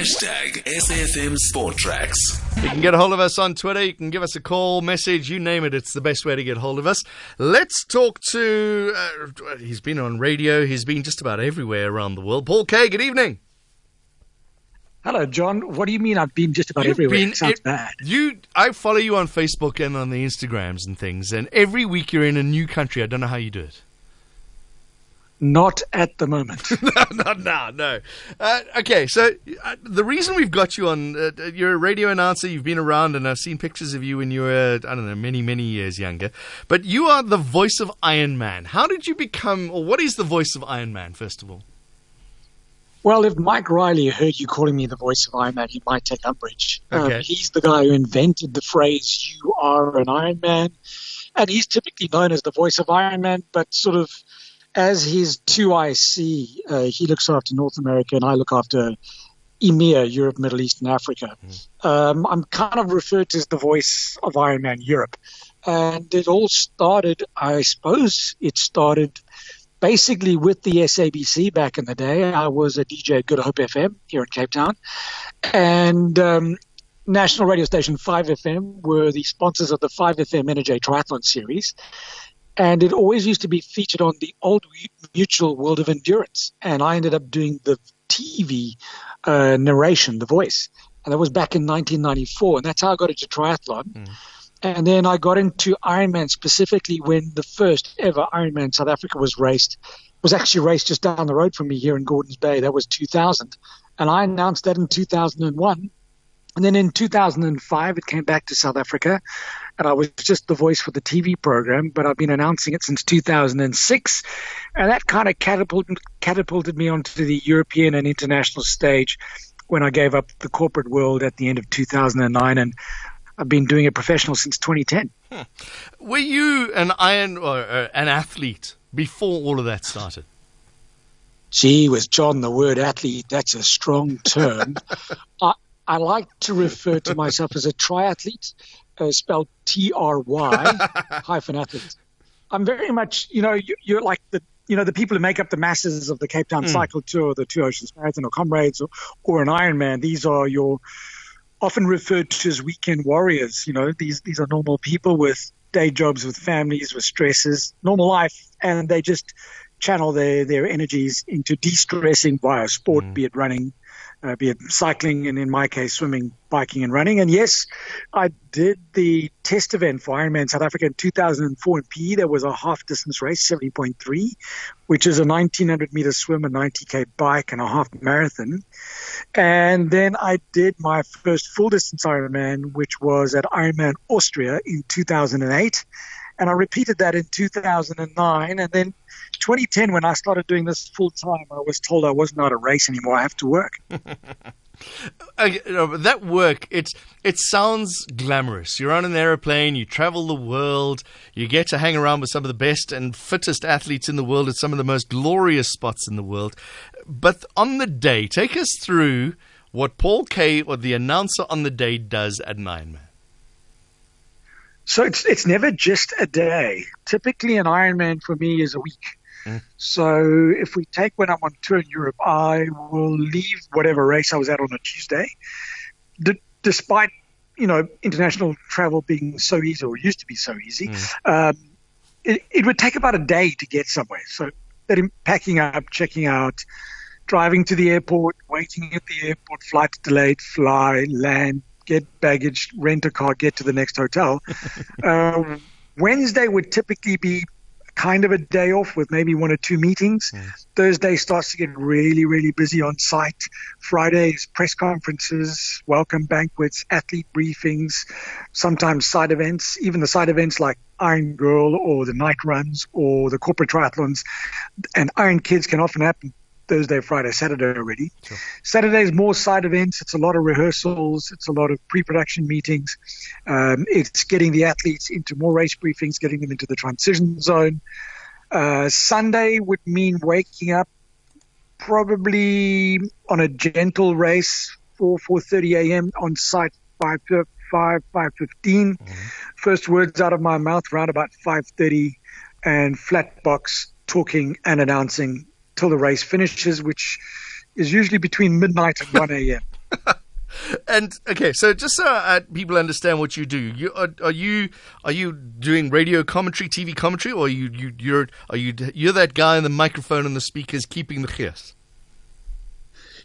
Hashtag SAFM Sport Tracks. You can get a hold of us on Twitter. You can give us a call, message, you name it. It's the best way to get hold of us. Let's talk to. Uh, he's been on radio. He's been just about everywhere around the world. Paul Kaye. Good evening. Hello, John. What do you mean I've been just about You've everywhere? Been, it sounds it, bad. You, I follow you on Facebook and on the Instagrams and things, and every week you're in a new country. I don't know how you do it. Not at the moment. no, no, no, no. Uh, okay, so uh, the reason we've got you on, uh, you're a radio announcer. You've been around, and I've seen pictures of you when you were, I don't know, many, many years younger. But you are the voice of Iron Man. How did you become, or what is the voice of Iron Man, first of all? Well, if Mike Riley heard you calling me the voice of Iron Man, he might take umbrage. Um, okay. Um, he's the guy who invented the phrase, you are an Iron Man. And he's typically known as the voice of Iron Man, but sort of as his 2IC, uh, he looks after North America and I look after EMEA, Europe, Middle East, and Africa. Mm. Um, I'm kind of referred to as the voice of Iron Man Europe. And it all started, I suppose, it started basically with the SABC back in the day. I was a DJ at Good Hope FM here in Cape Town. And um, national radio station 5FM were the sponsors of the 5FM NJ Triathlon Series and it always used to be featured on the old Mutual World of Endurance. And I ended up doing the TV uh, narration, the voice, and that was back in 1994, and that's how I got into triathlon. Mm. And then I got into Ironman specifically when the first ever Ironman South Africa was raced. Was actually raced just down the road from me here in Gordons Bay. That was 2000, and I announced that in 2001 and then in 2005, it came back to South Africa, and I was just the voice for the TV program, but I've been announcing it since 2006. And that kind of catapulted, catapulted me onto the European and international stage when I gave up the corporate world at the end of 2009. And I've been doing it professional since 2010. Hmm. Were you an iron or uh, an athlete before all of that started? Gee, with John, the word athlete, that's a strong term. I, I like to refer to myself as a triathlete, uh, spelled T R Y hyphen. I'm very much, you know, you, are like the, you know, the people who make up the masses of the Cape Town mm. Cycle Tour, the Two Oceans Marathon, or Comrades, or, or an Ironman. These are your often referred to as weekend warriors. You know, these these are normal people with day jobs, with families, with stresses, normal life, and they just channel their their energies into de-stressing via sport, mm. be it running, uh, be it cycling and in my case swimming, biking and running. And yes, I did the test event for Ironman South Africa in 2004 in PE. There was a half distance race, 70.3, which is a 1900 meter swim, a 90k bike, and a half marathon. And then I did my first full distance Ironman, which was at Ironman Austria in 2008. And I repeated that in 2009. And then 2010, when I started doing this full time, I was told I was not a race anymore. I have to work. that work, it's it sounds glamorous. You're on an aeroplane, you travel the world, you get to hang around with some of the best and fittest athletes in the world at some of the most glorious spots in the world. But on the day, take us through what Paul Kaye or the announcer on the day does at ironman So it's it's never just a day. Typically, an Ironman for me is a week. Mm. So if we take when I'm on tour in Europe, I will leave whatever race I was at on a Tuesday. D- despite you know international travel being so easy or used to be so easy, mm. um, it, it would take about a day to get somewhere. So that in packing up, checking out, driving to the airport, waiting at the airport, flight delayed, fly, land, get baggage, rent a car, get to the next hotel. uh, Wednesday would typically be kind of a day off with maybe one or two meetings. Thursday starts to get really, really busy on site. Fridays, press conferences, welcome banquets, athlete briefings, sometimes side events, even the side events like Iron Girl or the night runs or the corporate triathlons and Iron Kids can often happen Thursday, Friday, Saturday already. Sure. Saturday is more side events. It's a lot of rehearsals. It's a lot of pre-production meetings. Um, it's getting the athletes into more race briefings, getting them into the transition zone. Uh, Sunday would mean waking up probably on a gentle race, 4 4:30 a.m. on site, 5 5 5:15. Mm-hmm. First words out of my mouth around about 5:30, and flat box talking and announcing till the race finishes, which is usually between midnight and 1 a.m. and okay, so just so uh, people understand what you do, you are, are, you are you doing radio commentary, TV commentary, or are you you you're are you you're that guy in the microphone and the speakers keeping the chaos?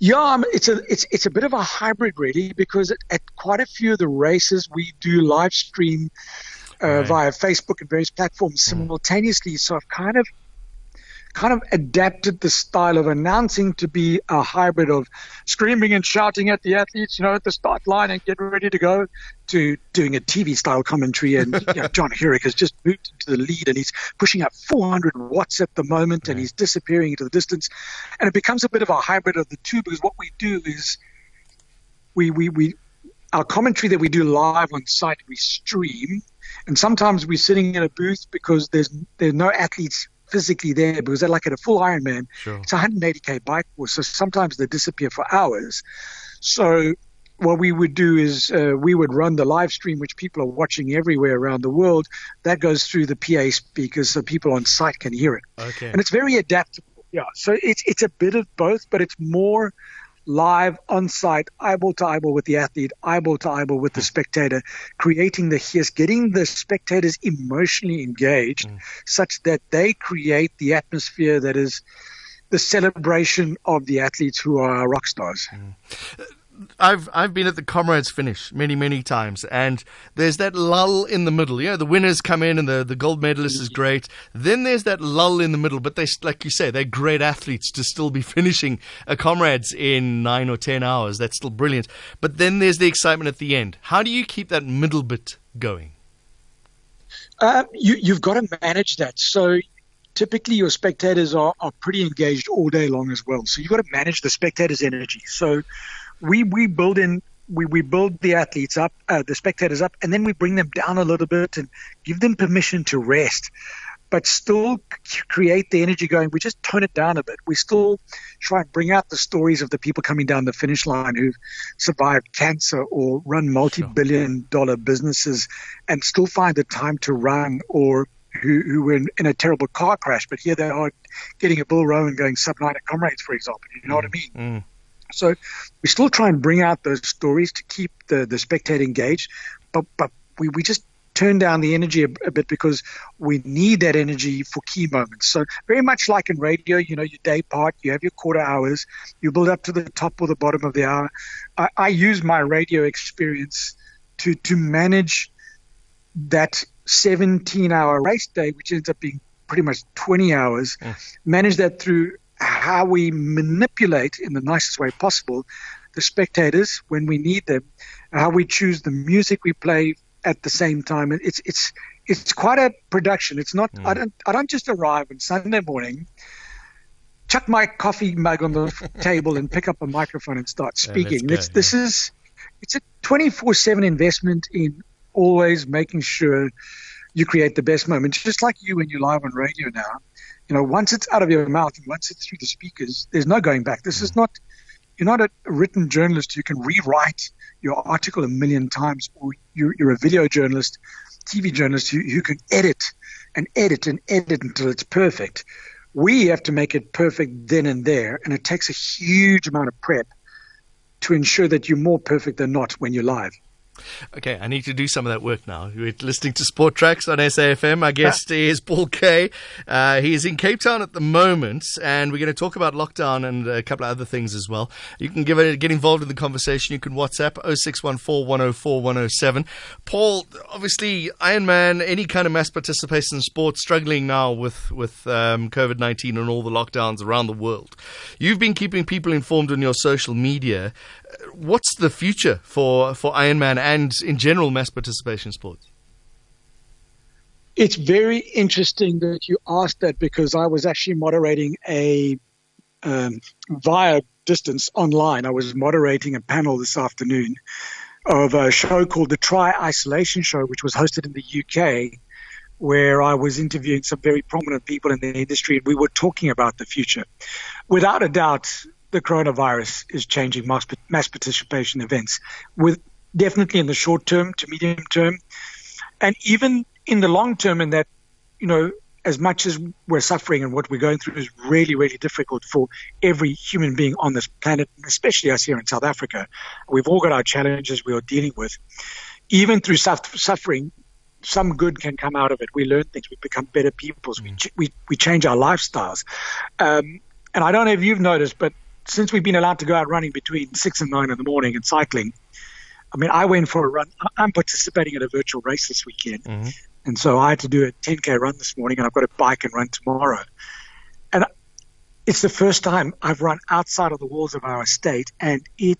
Yeah, um, it's a it's it's a bit of a hybrid really because at, at quite a few of the races we do live stream uh, right. via Facebook and various platforms simultaneously. So I've kind of kind of adapted the style of announcing to be a hybrid of screaming and shouting at the athletes, you know, at the start line and get ready to go, to doing a TV style commentary. And you know, John Hurek has just moved into the lead and he's pushing up 400 watts at the moment and he's disappearing into the distance. And it becomes a bit of a hybrid of the two because what we do is we, we, we, our commentary that we do live on site, we stream. And sometimes we're sitting in a booth because there's there's no athletes physically there because they're like at a full Ironman. Sure. It's 180k bike course, so sometimes they disappear for hours. So what we would do is uh, we would run the live stream, which people are watching everywhere around the world. That goes through the PA speakers, so people on site can hear it. Okay. And it's very adaptable. Yeah, so it's it's a bit of both, but it's more live on site, eyeball to eyeball with the athlete, eyeball to eyeball with the spectator, creating the hiss, getting the spectators emotionally engaged mm. such that they create the atmosphere that is the celebration of the athletes who are rock stars. Mm. I've I've been at the comrades finish many many times, and there's that lull in the middle. You know, the winners come in, and the, the gold medalist is great. Then there's that lull in the middle, but they like you say, they're great athletes to still be finishing a comrades in nine or ten hours. That's still brilliant. But then there's the excitement at the end. How do you keep that middle bit going? Uh, you, you've got to manage that. So typically your spectators are, are pretty engaged all day long as well. So you've got to manage the spectators' energy. So we we build in we, we build the athletes up, uh, the spectators up, and then we bring them down a little bit and give them permission to rest, but still create the energy going. We just tone it down a bit. We still try and bring out the stories of the people coming down the finish line who've survived cancer or run multi billion dollar businesses and still find the time to run or who, who were in, in, a terrible car crash, but here they are getting a Bill Rowan and going sub nine at comrades, for example. You know mm, what I mm, mean? Mm. So we still try and bring out those stories to keep the, the spectator engaged, but, but we, we just turn down the energy a, a, bit because we need that energy for key moments. So very much like in radio, you know, your day part, you have your quarter hours, you build up to the top or the bottom of the hour. I, I use my radio experience to, to manage that 17 hour race day, which ends up being pretty much 20 hours, mm. manage that through how we manipulate in the nicest way possible the spectators when we need them, how we choose the music we play at the same time. It's it's it's quite a production. It's not. Mm. I don't I don't just arrive on Sunday morning, chuck my coffee mug on the table, and pick up a microphone and start speaking. Yeah, this yeah. is it's a twenty four seven investment in always making sure you create the best moments, just like you when you're live on radio now you know, once it's out of your mouth and once it's through the speakers, there's no going back. This is not, you're not a written journalist who can rewrite your article a million times, or you're, you're a video journalist, TV journalist who, who can edit and edit and edit until it's perfect. We have to make it perfect then and there, and it takes a huge amount of prep to ensure that you're more perfect than not when you're live. Okay, I need to do some of that work now. We're listening to Sport Tracks on SAFM. Our guest is Paul Kaye. Uh, he is in Cape Town at the moment, and we're going to talk about lockdown and a couple of other things as well. You can give it, get involved in the conversation. You can WhatsApp 0614 104 107. Paul, obviously, Ironman, any kind of mass participation in sport, struggling now with, with um, COVID 19 and all the lockdowns around the world. You've been keeping people informed on your social media what's the future for, for Ironman and in general mass participation sports? It's very interesting that you asked that because I was actually moderating a um, via distance online. I was moderating a panel this afternoon of a show called the Tri Isolation Show, which was hosted in the UK, where I was interviewing some very prominent people in the industry, and we were talking about the future. Without a doubt, the coronavirus is changing mass, mass participation events, with definitely in the short term to medium term, and even in the long term. In that, you know, as much as we're suffering and what we're going through is really, really difficult for every human being on this planet, especially us here in South Africa. We've all got our challenges we are dealing with. Even through suffering, some good can come out of it. We learn things. We become better people. We, mm. we, we change our lifestyles. Um, and I don't know if you've noticed, but since we've been allowed to go out running between six and nine in the morning and cycling, I mean, I went for a run. I'm participating in a virtual race this weekend. Mm-hmm. And so I had to do a 10K run this morning, and I've got a bike and run tomorrow. And it's the first time I've run outside of the walls of our estate, and it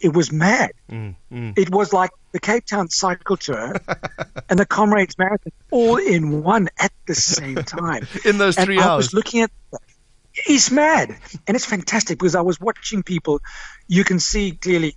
it was mad. Mm, mm. It was like the Cape Town Cycle Tour and the Comrades Marathon all in one at the same time. in those three and hours. I was looking at He's mad. And it's fantastic because I was watching people. You can see clearly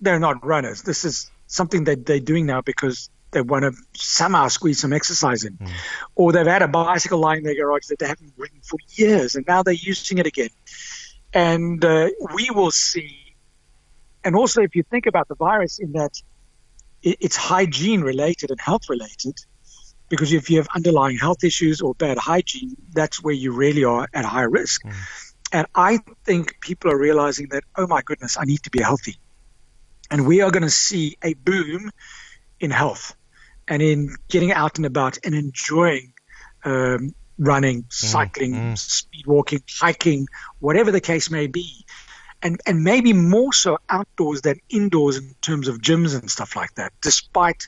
they're not runners. This is something that they're doing now because they want to somehow squeeze some exercise in. Mm. Or they've had a bicycle lying in their garage that they haven't ridden for years and now they're using it again. And uh, we will see. And also, if you think about the virus, in that it's hygiene related and health related, because if you have underlying health issues or bad hygiene, that's where you really are at high risk. Mm. And I think people are realizing that, oh my goodness, I need to be healthy. And we are going to see a boom in health and in getting out and about and enjoying um, running, mm, cycling, mm, mm. speed walking, hiking, whatever the case may be. And, and maybe more so outdoors than indoors in terms of gyms and stuff like that, despite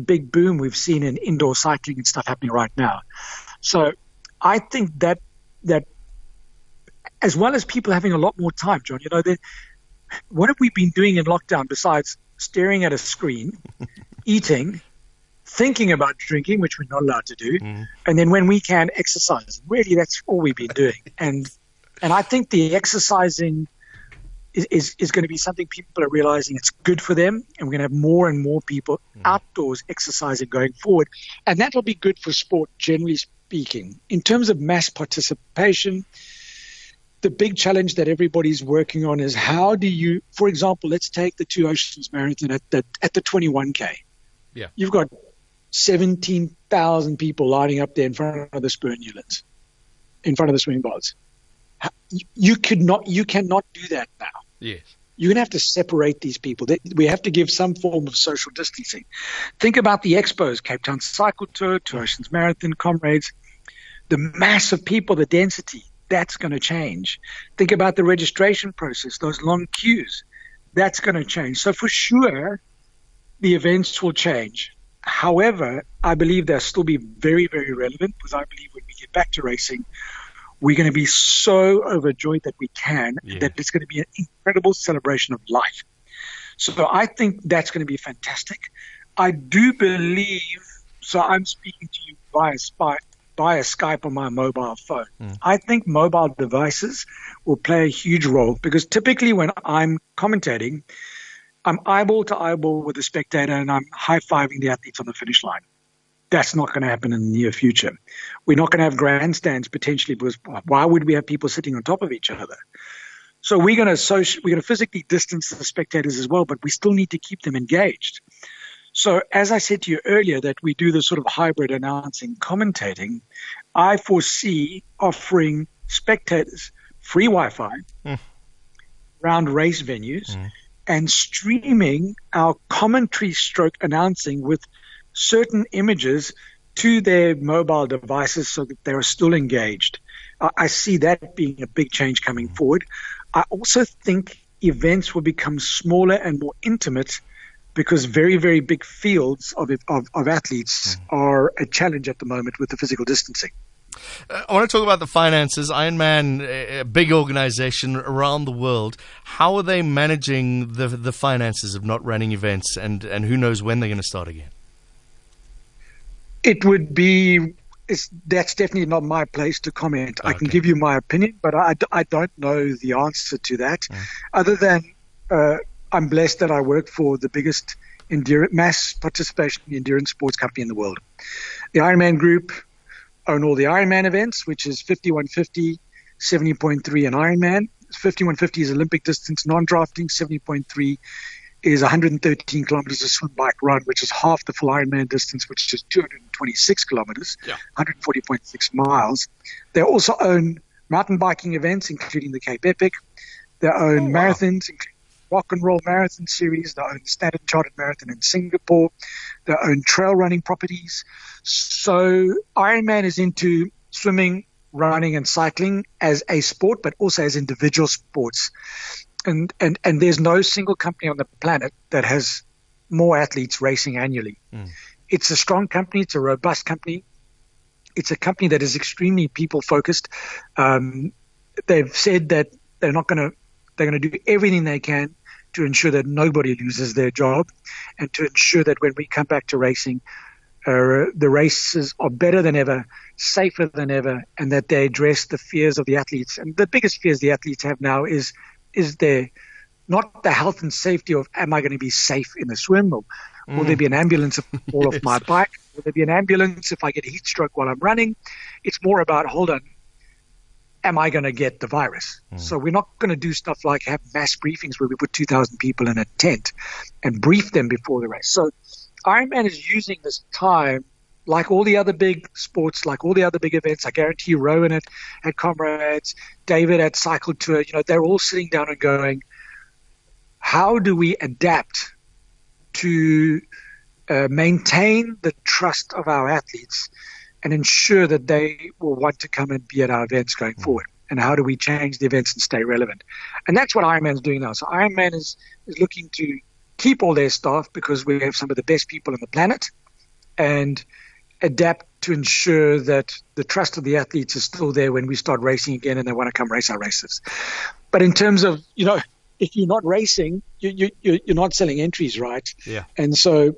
the big boom we've seen in indoor cycling and stuff happening right now. So I think that that as well as people having a lot more time, John, you know, what have we been doing in lockdown besides staring at a screen, eating, thinking about drinking, which we're not allowed to do, mm. and then when we can exercise. Really, that's all we've been doing. And and I think the exercising is, is, going to be something people are realizing it's good for them, and we're going to have more and more people mm. outdoors exercising going forward, and that will be good for sport generally speaking. In terms of mass participation, the big challenge that everybody's working on is how do you, for example, let's take the Two Oceans Marathon at the at the 21k. Yeah, you've got 17,000 people lining up there in front of the Spurnulans, in front of the swimming baths. You could not, you cannot do that now. Yes. You're going to have to separate these people. We have to give some form of social distancing. Think about the expos, Cape Town Cycle Tour, Two Oceans Marathon, Comrades. The mass of people, the density, that's going to change. Think about the registration process, those long queues. That's going to change. So for sure, the events will change. However, I believe they'll still be very, very relevant because I believe when we get back to racing, we're going to be so overjoyed that we can, yeah. that it's going to be an incredible celebration of life. So I think that's going to be fantastic. I do believe, so I'm speaking to you via, spy, via Skype on my mobile phone. Mm. I think mobile devices will play a huge role because typically when I'm commentating, I'm eyeball to eyeball with the spectator and I'm high fiving the athletes on the finish line. That's not going to happen in the near future. We're not going to have grandstands potentially because why would we have people sitting on top of each other? So we're going to social, we're going to physically distance the spectators as well, but we still need to keep them engaged. So as I said to you earlier, that we do this sort of hybrid announcing, commentating, I foresee offering spectators free Wi-Fi mm. around race venues. Mm and streaming our commentary stroke announcing with certain images to their mobile devices so that they are still engaged. I see that being a big change coming forward. I also think events will become smaller and more intimate because very, very big fields of, of, of athletes mm. are a challenge at the moment with the physical distancing. Uh, I want to talk about the finances. Ironman, a big organization around the world. How are they managing the the finances of not running events, and and who knows when they're going to start again? It would be. that's definitely not my place to comment. Okay. I can give you my opinion, but I, I don't know the answer to that. Mm. Other than uh, I'm blessed that I work for the biggest endurance, mass participation endurance sports company in the world. The Ironman Group own all the Ironman events, which is 5150, 70.3 and Ironman. 5150 is Olympic distance non-drafting, 70.3 is 113 kilometers of swim, bike, run, which is half the full Ironman distance, which is 226 kilometers, yeah. 140.6 miles. They also own mountain biking events, including the Cape Epic. They own oh, marathons, including Rock and Roll Marathon Series. They own the Standard Chartered Marathon in Singapore. They own trail running properties. So Ironman is into swimming, running, and cycling as a sport, but also as individual sports. And, and, and there's no single company on the planet that has more athletes racing annually. Mm. It's a strong company. It's a robust company. It's a company that is extremely people focused. Um, they've said that they're not going to they're going to do everything they can to ensure that nobody loses their job and to ensure that when we come back to racing, uh, the races are better than ever, safer than ever, and that they address the fears of the athletes. And the biggest fears the athletes have now is is there not the health and safety of am I going to be safe in the swim or mm. will there be an ambulance if I fall off my bike? Will there be an ambulance if I get heat stroke while I'm running? It's more about hold on, am I going to get the virus? Mm. So we're not going to do stuff like have mass briefings where we put 2,000 people in a tent and brief them before the race. So Ironman is using this time like all the other big sports, like all the other big events. I guarantee you, Rowan at, at Comrades, David at Cycle Tour, you know, they're all sitting down and going, how do we adapt to uh, maintain the trust of our athletes and ensure that they will want to come and be at our events going mm. forward? And how do we change the events and stay relevant? And that's what Ironman is doing now. So Ironman is, is looking to keep all their staff because we have some of the best people on the planet and adapt to ensure that the trust of the athletes is still there when we start racing again and they want to come race our races. But in terms of, you know, if you're not racing, you, you, you're not selling entries, right? Yeah. And so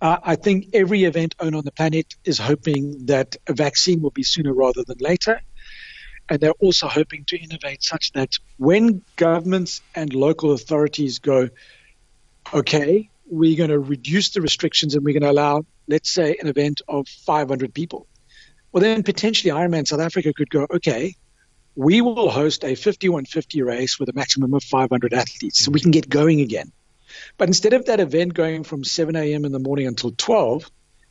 uh, I think every event owner on the planet is hoping that a vaccine will be sooner rather than later. And they're also hoping to innovate such that when governments and local authorities go, okay, we're going to reduce the restrictions and we're going to allow, let's say, an event of 500 people. Well, then potentially Ironman South Africa could go, okay, we will host a 5150 race with a maximum of 500 athletes so we can get going again. But instead of that event going from 7 a.m. in the morning until 12,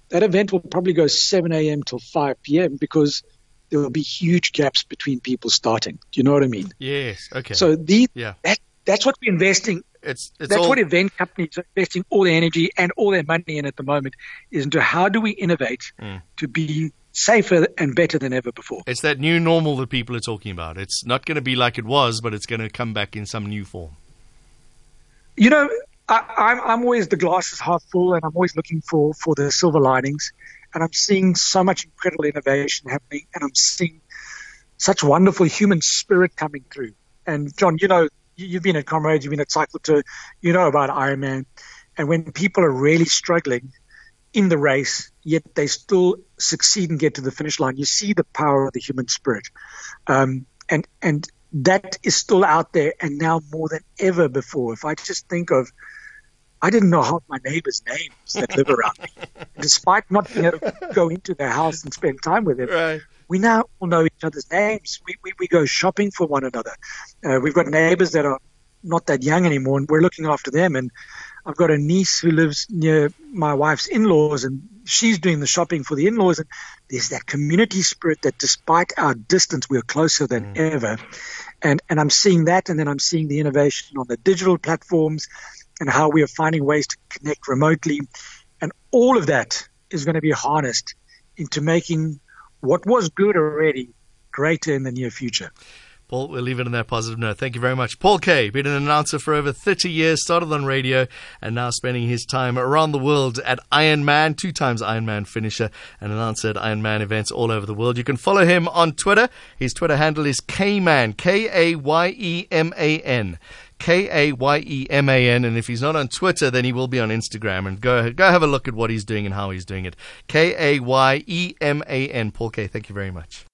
that event will probably go 7 a.m. till 5 p.m. because there will be huge gaps between people starting. Do you know what I mean? Yes. Okay. So these, yeah. that, that's what we're investing. It's, it's that's all... what event companies are investing all their energy and all their money in at the moment is into how do we innovate mm. to be safer and better than ever before. It's that new normal that people are talking about. It's not going to be like it was, but it's going to come back in some new form. You know, I, I'm, I'm always the glass is half full, and I'm always looking for, for the silver linings. And I'm seeing so much incredible innovation happening, and I'm seeing such wonderful human spirit coming through. And John, you know, you've been at Comrades, you've been at Cycle Tour, you know about Ironman. And when people are really struggling in the race, yet they still succeed and get to the finish line, you see the power of the human spirit. Um, and, and that is still out there and now more than ever before. If I just think of, I didn't know half my neighbors' names that live around me, despite not being able to go into their house and spend time with them. Right. We now all know each other's names. We, we, we go shopping for one another. Uh, we've got neighbors that are not that young anymore, and we're looking after them. And I've got a niece who lives near my wife's in-laws, and she's doing the shopping for the in-laws. And there's that community spirit that, despite our distance, we're closer than mm. ever. And and I'm seeing that, and then I'm seeing the innovation on the digital platforms, and how we are finding ways to connect remotely, and all of that is going to be harnessed into making what was good already greater in the near future. Paul, we'll leave it on that positive note. Thank you very much. Paul Kaye, been an announcer for over 30 years, started on radio, and now spending his time around the world at Ironman, two times Ironman finisher, and announcer at Ironman events all over the world. You can follow him on Twitter. His Twitter handle is Kayeman, K A Y E M A N. K A Y E M A N. And if he's not on Twitter, then he will be on Instagram. And go go have a look at what he's doing and how he's doing it. K A Y E M A N. Paul Kaye, thank you very much.